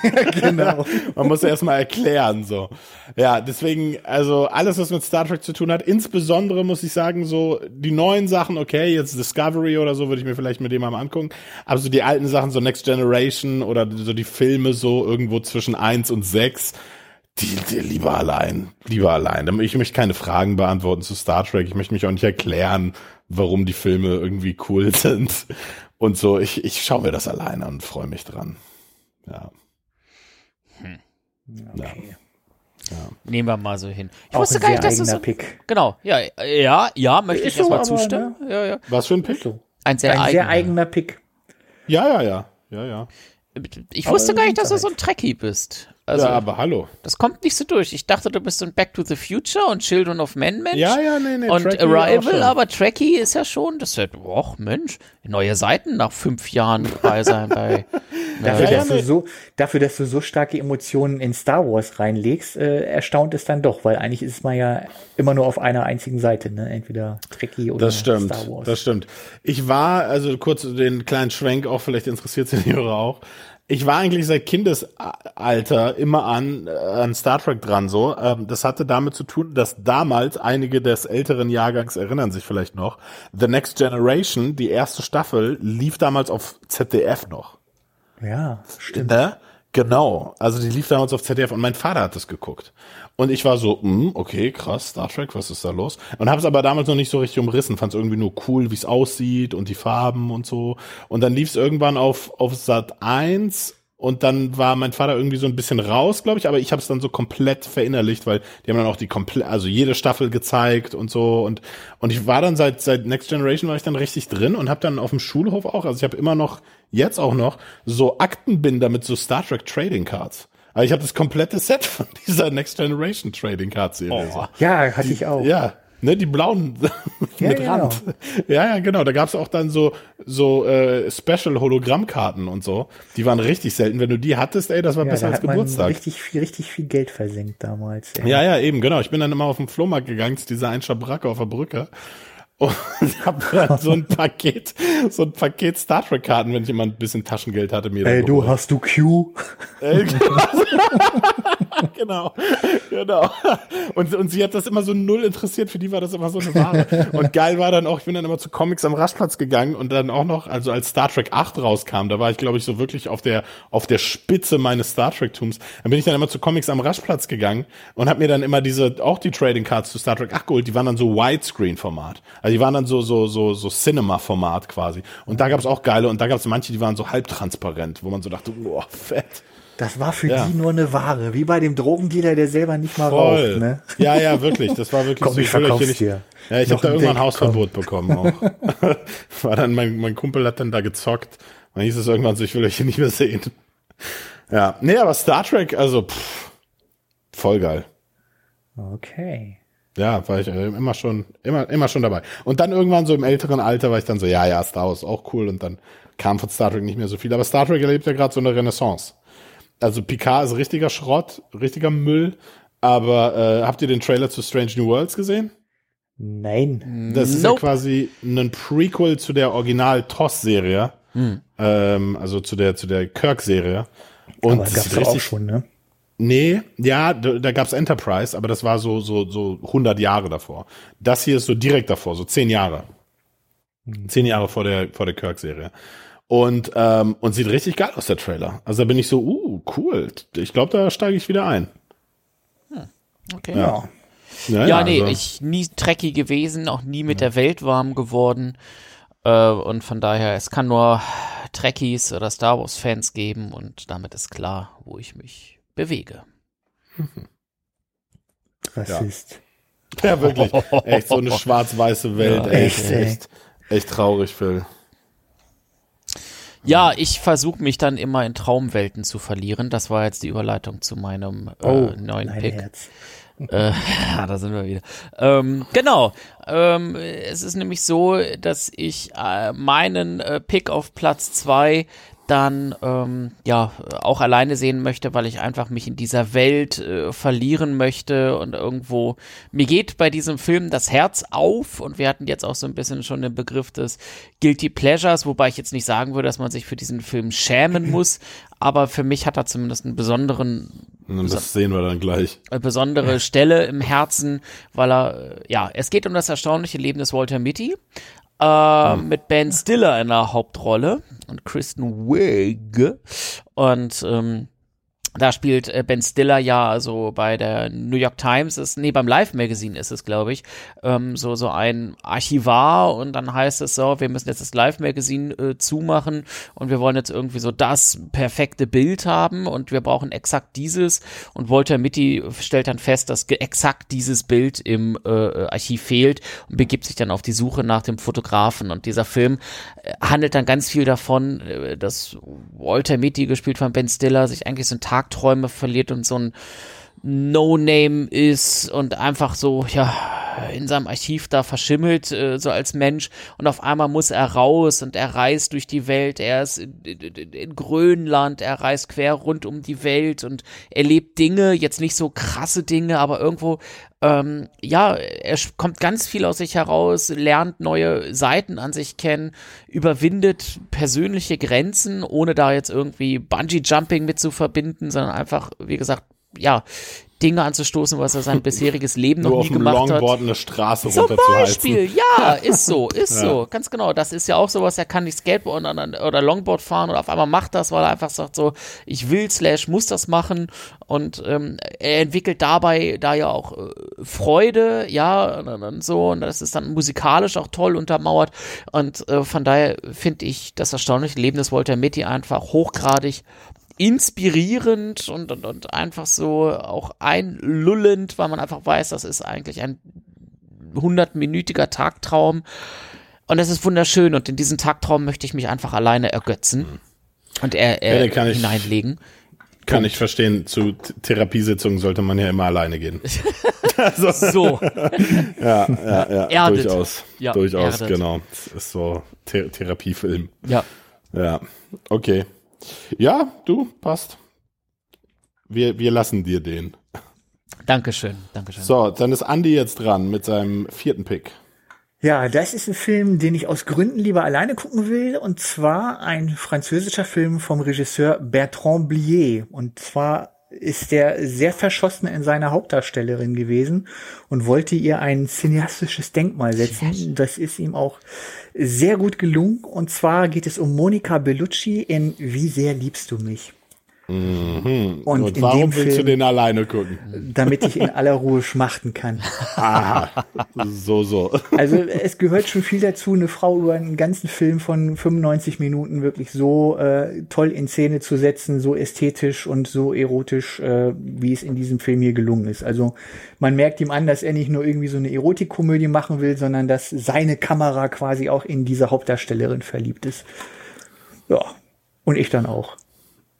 genau. Man muss ja erstmal erklären, so. Ja, deswegen, also alles, was mit Star Trek zu tun hat, insbesondere muss ich sagen, so die neuen Sachen, okay, jetzt Discovery oder so, würde ich mir vielleicht mit dem mal angucken. Aber so die alten Sachen, so Next Generation oder so die Filme so irgendwo zwischen eins und sechs die, die, lieber allein, lieber allein. Ich möchte keine Fragen beantworten zu Star Trek. Ich möchte mich auch nicht erklären, warum die Filme irgendwie cool sind und so. Ich, ich schaue mir das alleine an und freue mich dran. Ja. Hm. Okay. Ja. Nehmen wir mal so hin. Ich auch wusste gar nicht, dass das so, Pick. Genau, ja, ja, ja, möchte Ist ich erstmal so, zustimmen. Ne? Ja, ja. Was für ein Pick? Ein sehr, ein eigener. sehr eigener Pick. Ja, ja, ja, ja, ja. Ich wusste gar nicht, dass du so ein Trekkie bist. Also, ja, aber hallo. Das kommt nicht so durch. Ich dachte, du bist so ein Back to the Future und Children of Men Mensch. Ja, ja, nee, nee. Und Trekkie Arrival, aber Trekkie ist ja schon, das ist ja, och Mensch, neue Seiten nach fünf Jahren dabei sein bei. dafür, ja, dass du so, dafür, dass du so starke Emotionen in Star Wars reinlegst, äh, erstaunt es dann doch, weil eigentlich ist man ja immer nur auf einer einzigen Seite, ne? Entweder Trekkie oder das stimmt, Star Wars. Das stimmt. Ich war, also kurz den kleinen Schwenk auch, vielleicht interessiert sie die Hörer auch ich war eigentlich seit Kindesalter immer an, äh, an Star Trek dran so. Ähm, das hatte damit zu tun, dass damals einige des älteren Jahrgangs erinnern sich vielleicht noch. The Next Generation, die erste Staffel, lief damals auf ZDF noch. Ja, stimmt. Ne? Genau. Also die lief damals auf ZDF und mein Vater hat das geguckt. Und ich war so, mh, hm, okay, krass, Star Trek, was ist da los? Und habe es aber damals noch nicht so richtig umrissen, fand es irgendwie nur cool, wie es aussieht und die Farben und so. Und dann lief es irgendwann auf, auf Sat 1 und dann war mein Vater irgendwie so ein bisschen raus, glaube ich, aber ich habe es dann so komplett verinnerlicht, weil die haben dann auch die komplett, also jede Staffel gezeigt und so und und ich war dann seit seit Next Generation war ich dann richtig drin und habe dann auf dem Schulhof auch, also ich habe immer noch jetzt auch noch so Aktenbinder mit so Star Trek Trading Cards. Aber ich habe das komplette Set von dieser Next Generation Trading Card Serie. Oh. Ja, hatte ich auch. Ja, ne, die blauen ja, mit genau. Rand. Ja, ja, genau. Da gab's auch dann so so äh, Special Hologrammkarten und so. Die waren richtig selten. Wenn du die hattest, ey, das war ja, besser da als Geburtstag. richtig viel, richtig viel Geld versenkt damals. Ey. Ja, ja, eben genau. Ich bin dann immer auf den Flohmarkt gegangen, zu dieser Einschabracke auf der Brücke und habe so ein Paket, so ein Paket Star Trek Karten, wenn jemand ein bisschen Taschengeld hatte mir. Ey, du hast du Q? genau, genau. Und und sie hat das immer so null interessiert. Für die war das immer so eine Ware. Und geil war dann auch, ich bin dann immer zu Comics am Rastplatz gegangen und dann auch noch, also als Star Trek 8 rauskam, da war ich glaube ich so wirklich auf der auf der Spitze meines Star Trek Tums. Dann bin ich dann immer zu Comics am Rastplatz gegangen und habe mir dann immer diese auch die Trading Cards zu Star Trek 8 geholt. Die waren dann so Widescreen Format. Also die waren dann so, so, so, so Cinema-Format quasi. Und da gab es auch geile und da gab es manche, die waren so halbtransparent, wo man so dachte, boah, fett. Das war für ja. die nur eine Ware, wie bei dem Drogendealer, der selber nicht mal Voll. raucht. Ne? Ja, ja, wirklich. Das war wirklich Komm, so. Ich verkauf's nicht, dir. Ja, ich habe da irgendwann ein Hausverbot komm. bekommen auch. war dann, mein, mein Kumpel hat dann da gezockt. Dann hieß es irgendwann so, ich will euch hier nicht mehr sehen. Ja, nee, aber Star Trek, also pff, voll geil. Okay. Ja, war ich äh, immer schon, immer, immer schon dabei. Und dann irgendwann so im älteren Alter war ich dann so, ja, ja, Star Wars auch cool. Und dann kam von Star Trek nicht mehr so viel. Aber Star Trek erlebt ja gerade so eine Renaissance. Also Picard ist richtiger Schrott, richtiger Müll. Aber äh, habt ihr den Trailer zu Strange New Worlds gesehen? Nein. Das ist nope. ja quasi ein Prequel zu der Original-TOS-Serie. Hm. Ähm, also zu der, zu der Kirk-Serie. Und Aber das gab's richtig, auch schon, ne? Nee, ja, da, da gab's Enterprise, aber das war so, so, so 100 Jahre davor. Das hier ist so direkt davor, so 10 Jahre. Mhm. Zehn Jahre vor der, vor der Kirk-Serie. Und, ähm, und sieht richtig geil aus, der Trailer. Also da bin ich so, uh, cool. Ich glaube, da steige ich wieder ein. Hm. Okay. Ja. Ja, ja, ja nee, also. ich nie Trekkie gewesen, auch nie mit ja. der Welt warm geworden. Äh, und von daher, es kann nur Trekkies oder Star Wars-Fans geben und damit ist klar, wo ich mich bewege. Rassist. Ja. ja, wirklich. Echt so eine schwarz-weiße Welt. Ja, echt, echt, echt traurig, Phil. Ja, ich versuche mich dann immer in Traumwelten zu verlieren. Das war jetzt die Überleitung zu meinem äh, oh, neuen Pick. Herz. Äh, ja, da sind wir wieder. Ähm, genau. Ähm, es ist nämlich so, dass ich äh, meinen äh, Pick auf Platz zwei dann ähm, ja auch alleine sehen möchte, weil ich einfach mich in dieser Welt äh, verlieren möchte und irgendwo mir geht bei diesem Film das Herz auf und wir hatten jetzt auch so ein bisschen schon den Begriff des Guilty Pleasures, wobei ich jetzt nicht sagen würde, dass man sich für diesen Film schämen muss, aber für mich hat er zumindest einen besonderen das sehen wir dann gleich. besondere Stelle im Herzen, weil er äh, ja, es geht um das erstaunliche Leben des Walter Mitty, äh, hm. mit Ben Stiller in der Hauptrolle und Kristen Wiig. Und ähm, da spielt äh, Ben Stiller ja also bei der New York Times ist nee beim Live Magazine ist es glaube ich ähm, so so ein Archivar und dann heißt es so wir müssen jetzt das Live Magazine äh, zumachen und wir wollen jetzt irgendwie so das perfekte Bild haben und wir brauchen exakt dieses und Walter Mitty stellt dann fest dass exakt dieses Bild im äh, Archiv fehlt und begibt sich dann auf die Suche nach dem Fotografen und dieser Film äh, handelt dann ganz viel davon äh, dass Walter Mitty gespielt von Ben Stiller sich eigentlich so ein Tag Tagträume verliert und so ein No-Name ist und einfach so, ja, in seinem Archiv da verschimmelt, äh, so als Mensch. Und auf einmal muss er raus und er reist durch die Welt. Er ist in, in, in Grönland, er reist quer rund um die Welt und erlebt Dinge, jetzt nicht so krasse Dinge, aber irgendwo, ähm, ja, er kommt ganz viel aus sich heraus, lernt neue Seiten an sich kennen, überwindet persönliche Grenzen, ohne da jetzt irgendwie Bungee-Jumping mit zu verbinden, sondern einfach, wie gesagt, ja, Dinge anzustoßen, was er sein bisheriges Leben noch nie gemacht Longboard hat. Longboard eine Straße Zum Beispiel, ja, ist so, ist ja. so, ganz genau. Das ist ja auch sowas, er kann nicht Skateboard oder Longboard fahren und auf einmal macht das, weil er einfach sagt so, ich will slash muss das machen. Und ähm, er entwickelt dabei da ja auch äh, Freude, ja, und, und, so. Und das ist dann musikalisch auch toll untermauert. Und äh, von daher finde ich das erstaunliche Leben des Walter Mitty einfach hochgradig inspirierend und, und, und einfach so auch einlullend, weil man einfach weiß, das ist eigentlich ein hundertminütiger Tagtraum. Und es ist wunderschön und in diesen Tagtraum möchte ich mich einfach alleine ergötzen und er, er ja, hineinlegen. Kann ich verstehen, zu Therapiesitzungen sollte man ja immer alleine gehen. also, so. ja, ja, ja, Erdet. durchaus. Ja, durchaus, erdet. genau. Das ist so Th Therapiefilm. Ja. Ja, okay. Ja, du, passt. Wir, wir lassen dir den. Dankeschön, Dankeschön. So, dann ist Andy jetzt dran mit seinem vierten Pick. Ja, das ist ein Film, den ich aus Gründen lieber alleine gucken will, und zwar ein französischer Film vom Regisseur Bertrand Blier. Und zwar ist der sehr verschossen in seiner Hauptdarstellerin gewesen und wollte ihr ein cineastisches Denkmal setzen. Das ist ihm auch sehr gut gelungen. Und zwar geht es um Monica Bellucci in Wie sehr liebst du mich? Mhm. Und, Und warum willst Film, du den alleine gucken? Damit ich in aller Ruhe schmachten kann. Aha, so, so. Also es gehört schon viel dazu, eine Frau über einen ganzen Film von 95 Minuten wirklich so äh, toll in Szene zu setzen, so ästhetisch und so erotisch, äh, wie es in diesem Film hier gelungen ist. Also man merkt ihm an, dass er nicht nur irgendwie so eine Erotikkomödie machen will, sondern dass seine Kamera quasi auch in diese Hauptdarstellerin verliebt ist. Ja, und ich dann auch.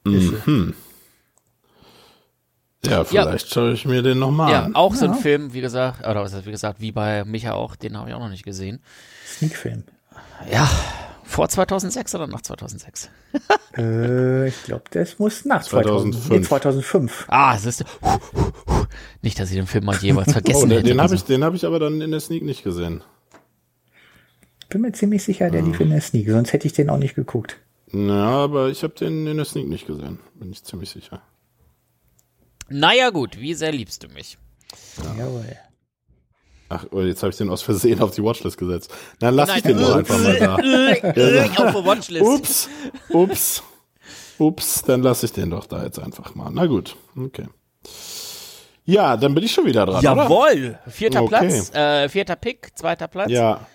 Mhm. Ja, vielleicht ja. schaue ich mir den nochmal ja, an. Auch so ein Film, wie gesagt, oder was heißt, wie gesagt, wie bei Micha auch, den habe ich auch noch nicht gesehen. Sneak-Film. Ja, vor 2006 oder nach 2006? äh, ich glaube, das muss nach 2005. 2000, nee, 2005. Ah, es ist uh, uh, uh, nicht, dass ich den Film mal jeweils vergessen oh, hätte. Den habe ich, den habe ich aber dann in der Sneak nicht gesehen. Bin mir ziemlich sicher, der lief in der Sneak, sonst hätte ich den auch nicht geguckt. Ja, aber ich habe den in der Sneak nicht gesehen, bin ich ziemlich sicher. Naja gut, wie sehr liebst du mich? Ja. Jawohl. Ach, oh, jetzt habe ich den aus Versehen auf die Watchlist gesetzt. Dann lass Nein, ich den doch einfach mal da. auf der Watchlist. Ups, ups, ups, dann lasse ich den doch da jetzt einfach mal. Na gut, okay. Ja, dann bin ich schon wieder dran. Jawohl, oder? vierter okay. Platz, äh, vierter Pick, zweiter Platz. Ja,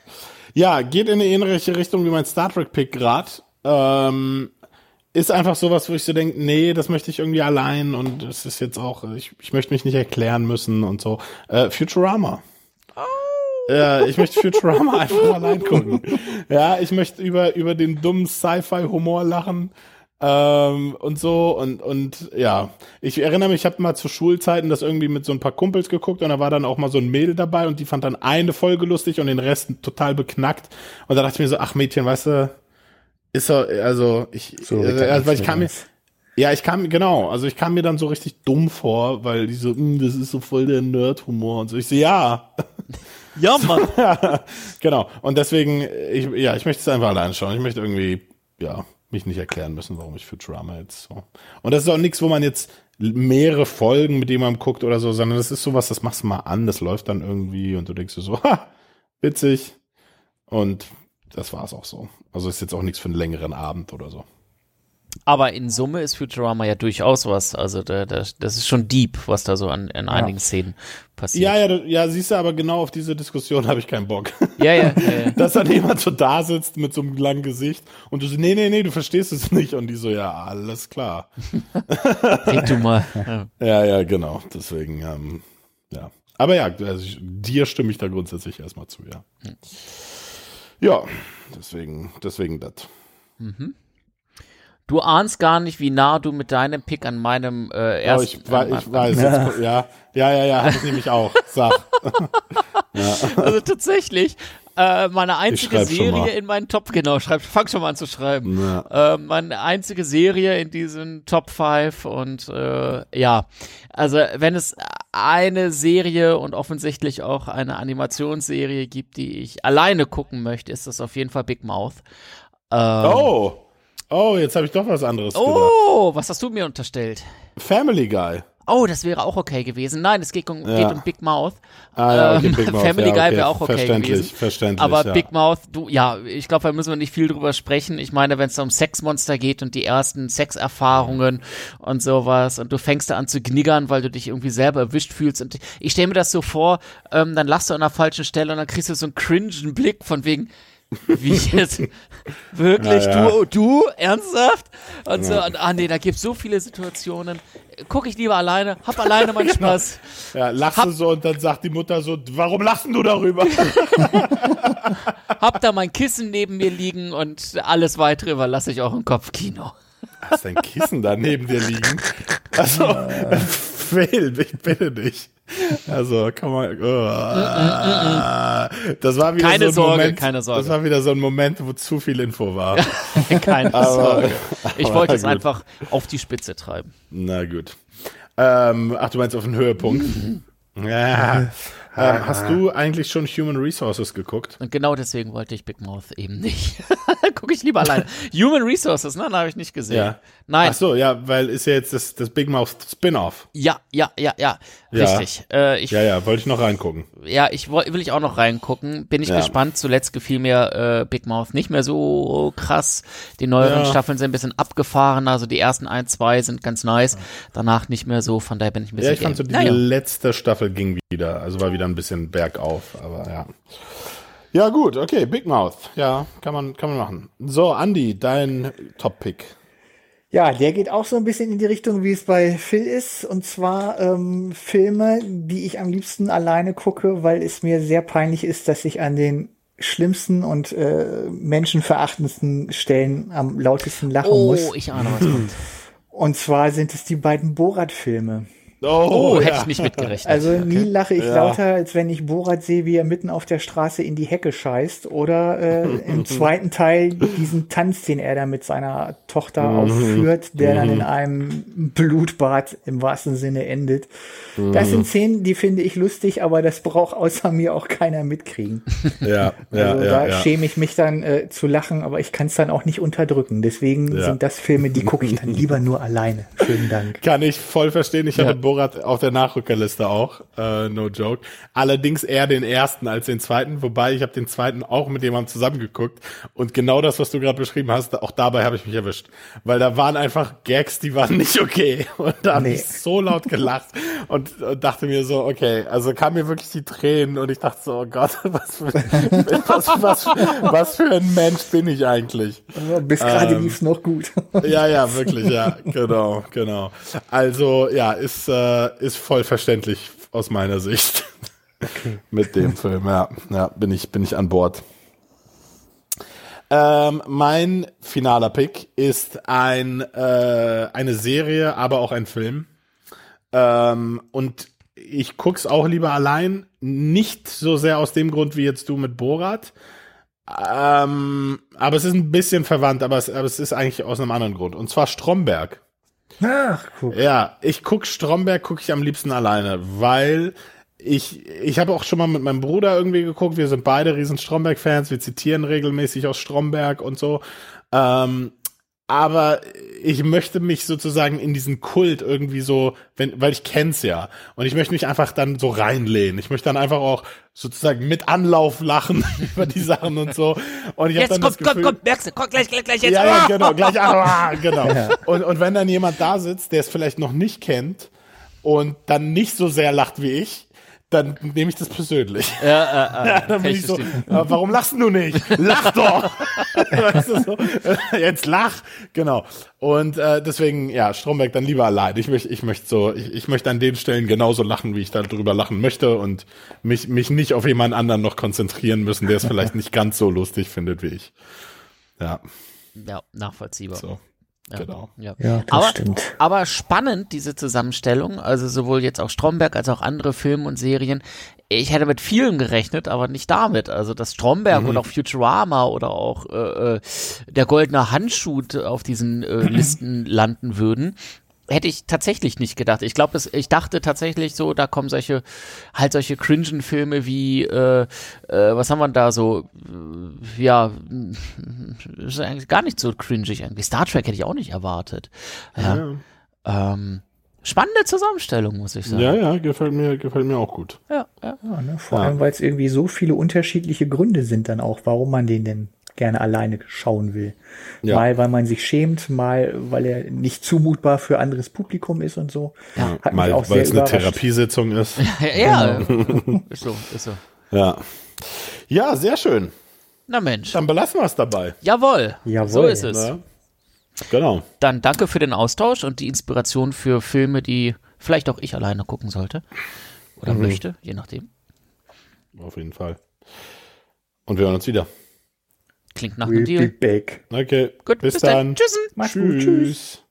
ja, geht in eine ähnliche Richtung wie mein Star Trek Pick gerade. Ähm, ist einfach sowas, wo ich so denke, nee, das möchte ich irgendwie allein und es ist jetzt auch, ich, ich möchte mich nicht erklären müssen und so. Äh, Futurama. Oh. Ja, ich möchte Futurama einfach allein gucken. Ja, ich möchte über, über den dummen Sci-Fi-Humor lachen. Ähm, und so und und ja, ich erinnere mich, ich habe mal zu Schulzeiten das irgendwie mit so ein paar Kumpels geguckt und da war dann auch mal so ein Mädel dabei und die fand dann eine Folge lustig und den Rest total beknackt und da dachte ich mir so, ach Mädchen, weißt du, ist er, also ich, so, also, also, weil ich kam mir, ja, ich kam, genau, also ich kam mir dann so richtig dumm vor, weil die so, hm, das ist so voll der Nerd-Humor und so. Ich so, ja. Ja, Mann. genau. Und deswegen, ich, ja, ich möchte es einfach allein schauen. Ich möchte irgendwie, ja, mich nicht erklären müssen, warum ich Futurama jetzt so. Und das ist auch nichts, wo man jetzt mehrere Folgen mit jemandem guckt oder so, sondern das ist sowas, das machst du mal an, das läuft dann irgendwie und du denkst dir so, ha, witzig. Und das war's auch so. Also ist jetzt auch nichts für einen längeren Abend oder so. Aber in Summe ist Futurama ja durchaus was. Also da, da, das ist schon deep, was da so an, ja. einigen Szenen passiert. Ja, ja, ja, siehst du, aber genau auf diese Diskussion habe ich keinen Bock. Ja, ja, ja, ja. Dass dann jemand so da sitzt mit so einem langen Gesicht und du so, nee, nee, nee, du verstehst es nicht. Und die so, ja, alles klar. Red du mal. Ja, ja, genau. Deswegen, ähm, ja. Aber ja, also ich, dir stimme ich da grundsätzlich erstmal zu, ja. Hm. Ja, deswegen, deswegen das. Mhm. Du ahnst gar nicht, wie nah du mit deinem Pick an meinem äh, ersten. Oh, ich, äh, ich weiß, ja. Jetzt, ja, ja, ja, ja, ich nehme ich auch. Sag. ja. Also tatsächlich, äh, meine einzige Serie in meinen Top, genau, schreib, fang schon mal an zu schreiben. Ja. Äh, meine einzige Serie in diesen Top 5 und äh, ja, also wenn es eine Serie und offensichtlich auch eine Animationsserie gibt, die ich alleine gucken möchte, ist das auf jeden Fall Big Mouth. Ähm, oh. Oh, jetzt habe ich doch was anderes Oh, gedacht. was hast du mir unterstellt? Family Guy. Oh, das wäre auch okay gewesen. Nein, es geht um, ja. geht um Big Mouth. Ah, ja, okay, ähm, Big Mouth. Family ja, okay. Guy wäre auch okay verständlich, gewesen. Verständlich, Aber. Big Mouth, du, ja, ich glaube, da müssen wir nicht viel drüber sprechen. Ich meine, wenn es um Sexmonster geht und die ersten Sexerfahrungen und sowas und du fängst da an zu kniggern, weil du dich irgendwie selber erwischt fühlst und ich stelle mir das so vor, ähm, dann lachst du an der falschen Stelle und dann kriegst du so einen cringen Blick von wegen, wie jetzt? Wirklich? Ja, ja. Du, du? Ernsthaft? Und so, und, ah nee, da gibt es so viele Situationen. Guck ich lieber alleine, hab alleine meinen genau. Spaß. Ja, lachst du so und dann sagt die Mutter so, warum lachst du darüber? hab da mein Kissen neben mir liegen und alles weitere überlasse ich auch im Kopfkino. Hast dein Kissen da neben dir liegen? Also, Fail, ich bitte dich. Also, kann man. Oh, das war wieder keine so ein Sorge, Moment. Keine Sorge. Das war wieder so ein Moment, wo zu viel Info war. keine aber, Sorge. Ich wollte es einfach auf die Spitze treiben. Na gut. Ähm, ach, du meinst auf den Höhepunkt? ja. Ähm, hast du eigentlich schon Human Resources geguckt? Und genau deswegen wollte ich Big Mouth eben nicht. Gucke ich lieber alleine. Human Resources, ne? Habe ich nicht gesehen. Ja. Nein. Ach so, ja, weil ist ja jetzt das, das Big Mouth Spin-off. Ja, ja, ja, ja. Richtig. Ja, äh, ich, ja, ja, wollte ich noch reingucken. Ja, ich will ich auch noch reingucken. Bin ich ja. gespannt. Zuletzt gefiel mir äh, Big Mouth nicht mehr so krass. Die neueren ja. Staffeln sind ein bisschen abgefahren. Also die ersten ein, zwei sind ganz nice. Danach nicht mehr so. Von daher bin ich ein bisschen. Ja, ich fand so die naja. letzte Staffel ging wieder. Also war wieder ein bisschen bergauf. Aber ja. Ja, gut, okay, Big Mouth. Ja, kann man, kann man machen. So, Andy, dein Top-Pick. Ja, der geht auch so ein bisschen in die Richtung, wie es bei Phil ist. Und zwar ähm, Filme, die ich am liebsten alleine gucke, weil es mir sehr peinlich ist, dass ich an den schlimmsten und äh, menschenverachtendsten Stellen am lautesten lachen oh, muss. Oh, ich ahne, was kommt. Und zwar sind es die beiden Borat-Filme. Oh, oh hätte ich nicht mitgerechnet. Also okay. nie lache ich ja. lauter, als wenn ich Borat sehe, wie er mitten auf der Straße in die Hecke scheißt. Oder äh, im zweiten Teil diesen Tanz, den er da mit seiner Tochter mhm. aufführt, der dann in mhm. einem Blutbad im wahrsten Sinne endet. Das sind mhm. Szenen, die finde ich lustig, aber das braucht außer mir auch keiner mitkriegen. Ja, ja, also ja, da ja. schäme ich mich dann äh, zu lachen, aber ich kann es dann auch nicht unterdrücken. Deswegen ja. sind das Filme, die gucke ich dann lieber nur alleine. Schönen Dank. Kann ich voll verstehen. Ich hatte Borat auf der Nachrückerliste auch, äh, no joke. Allerdings eher den ersten als den zweiten, wobei ich habe den zweiten auch mit jemandem zusammengeguckt und genau das, was du gerade beschrieben hast, auch dabei habe ich mich erwischt, weil da waren einfach Gags, die waren nicht okay und da habe nee. ich so laut gelacht und, und, dachte mir so, okay, also kam mir wirklich die Tränen und ich dachte so, oh Gott, was für, was, was, was für ein Mensch bin ich eigentlich? Bis gerade ähm, lief's noch gut. ja, ja, wirklich, ja, genau, genau. Also ja, ist äh, ist voll verständlich aus meiner Sicht. Okay. Mit dem Film, ja. Ja, bin ich, bin ich an Bord. Ähm, mein finaler Pick ist ein, äh, eine Serie, aber auch ein Film. Ähm, und ich guck's auch lieber allein. Nicht so sehr aus dem Grund wie jetzt du mit Borat. Ähm, aber es ist ein bisschen verwandt, aber es, aber es ist eigentlich aus einem anderen Grund. Und zwar Stromberg. Ach, guck. Ja, ich guck Stromberg, gucke ich am liebsten alleine, weil ich, ich habe auch schon mal mit meinem Bruder irgendwie geguckt. Wir sind beide riesen Stromberg-Fans. Wir zitieren regelmäßig aus Stromberg und so. Ähm, aber ich möchte mich sozusagen in diesen Kult irgendwie so, wenn, weil ich kenn's ja. Und ich möchte mich einfach dann so reinlehnen. Ich möchte dann einfach auch sozusagen mit Anlauf lachen über die Sachen und so. Und ich Jetzt dann kommt, das Gefühl, kommt, kommt, merkst du, kommt gleich, gleich, gleich jetzt. ja, ja, Ah! genau, gleich, ah, genau. Und, und wenn dann jemand da sitzt, der es vielleicht noch nicht kennt und dann nicht so sehr lacht wie ich, dann nehme ich das persönlich. Ja, äh, äh, Ja, dann bin ich so, äh, warum lachst du nicht? Lach doch! weißt du, so, äh, jetzt lach! Genau. Und äh, deswegen, ja, Stromberg dann lieber allein. Ich möchte, ich möchte so, ich, ich möchte an den Stellen genauso lachen, wie ich darüber lachen möchte und mich, mich nicht auf jemand anderen noch konzentrieren müssen, der es vielleicht nicht ganz so lustig findet wie ich. Ja, Ja, nachvollziehbar. so. Ja. Genau. Ja, Ja, das aber, stimmt. aber spannend, diese Zusammenstellung, also sowohl jetzt auch Stromberg als auch andere Filme und Serien. Ich hätte mit vielen gerechnet, aber nicht damit. Also, dass Stromberg Mhm. oder auch Futurama oder auch äh, äh, der goldene Handschuh auf diesen äh, Listen landen würden. Hätte ich tatsächlich nicht gedacht. Ich glaube, ich dachte tatsächlich so, da kommen solche, halt solche cringen Filme wie, äh, äh, was haben wir da so, äh, ja, ist eigentlich gar nicht so cringig irgendwie. Star Trek hätte ich auch nicht erwartet. Ja. Ähm, spannende Zusammenstellung, muss ich sagen. Ja, ja, gefällt mir, gefällt mir auch gut. ja, ja. Ja, ne? Vor Ja. allem, weil es irgendwie so viele unterschiedliche Gründe sind dann auch, warum man den denn gerne alleine schauen will. Ja. Mal, weil man sich schämt, mal, weil er nicht zumutbar für anderes Publikum ist und so. Hat mich Mal, auch weil es eine. Therapiesitzung ist. Ja, ist so, ist so. Ja. Ja, sehr schön. Na Mensch. Dann belassen wir es dabei. Jawohl. Jawohl. So ist es. Ne? Genau. Dann danke für den Austausch und die Inspiration für Filme, die vielleicht auch ich alleine gucken sollte. Oder Mhm. möchte, je nachdem. Auf jeden Fall. Und wir hören uns wieder. Klingt nach einem We'll be Deal. back. Okay. Gut, bis, bis dann. dann. Tschüssen. Mach's gut. Tschüss. Tschüss.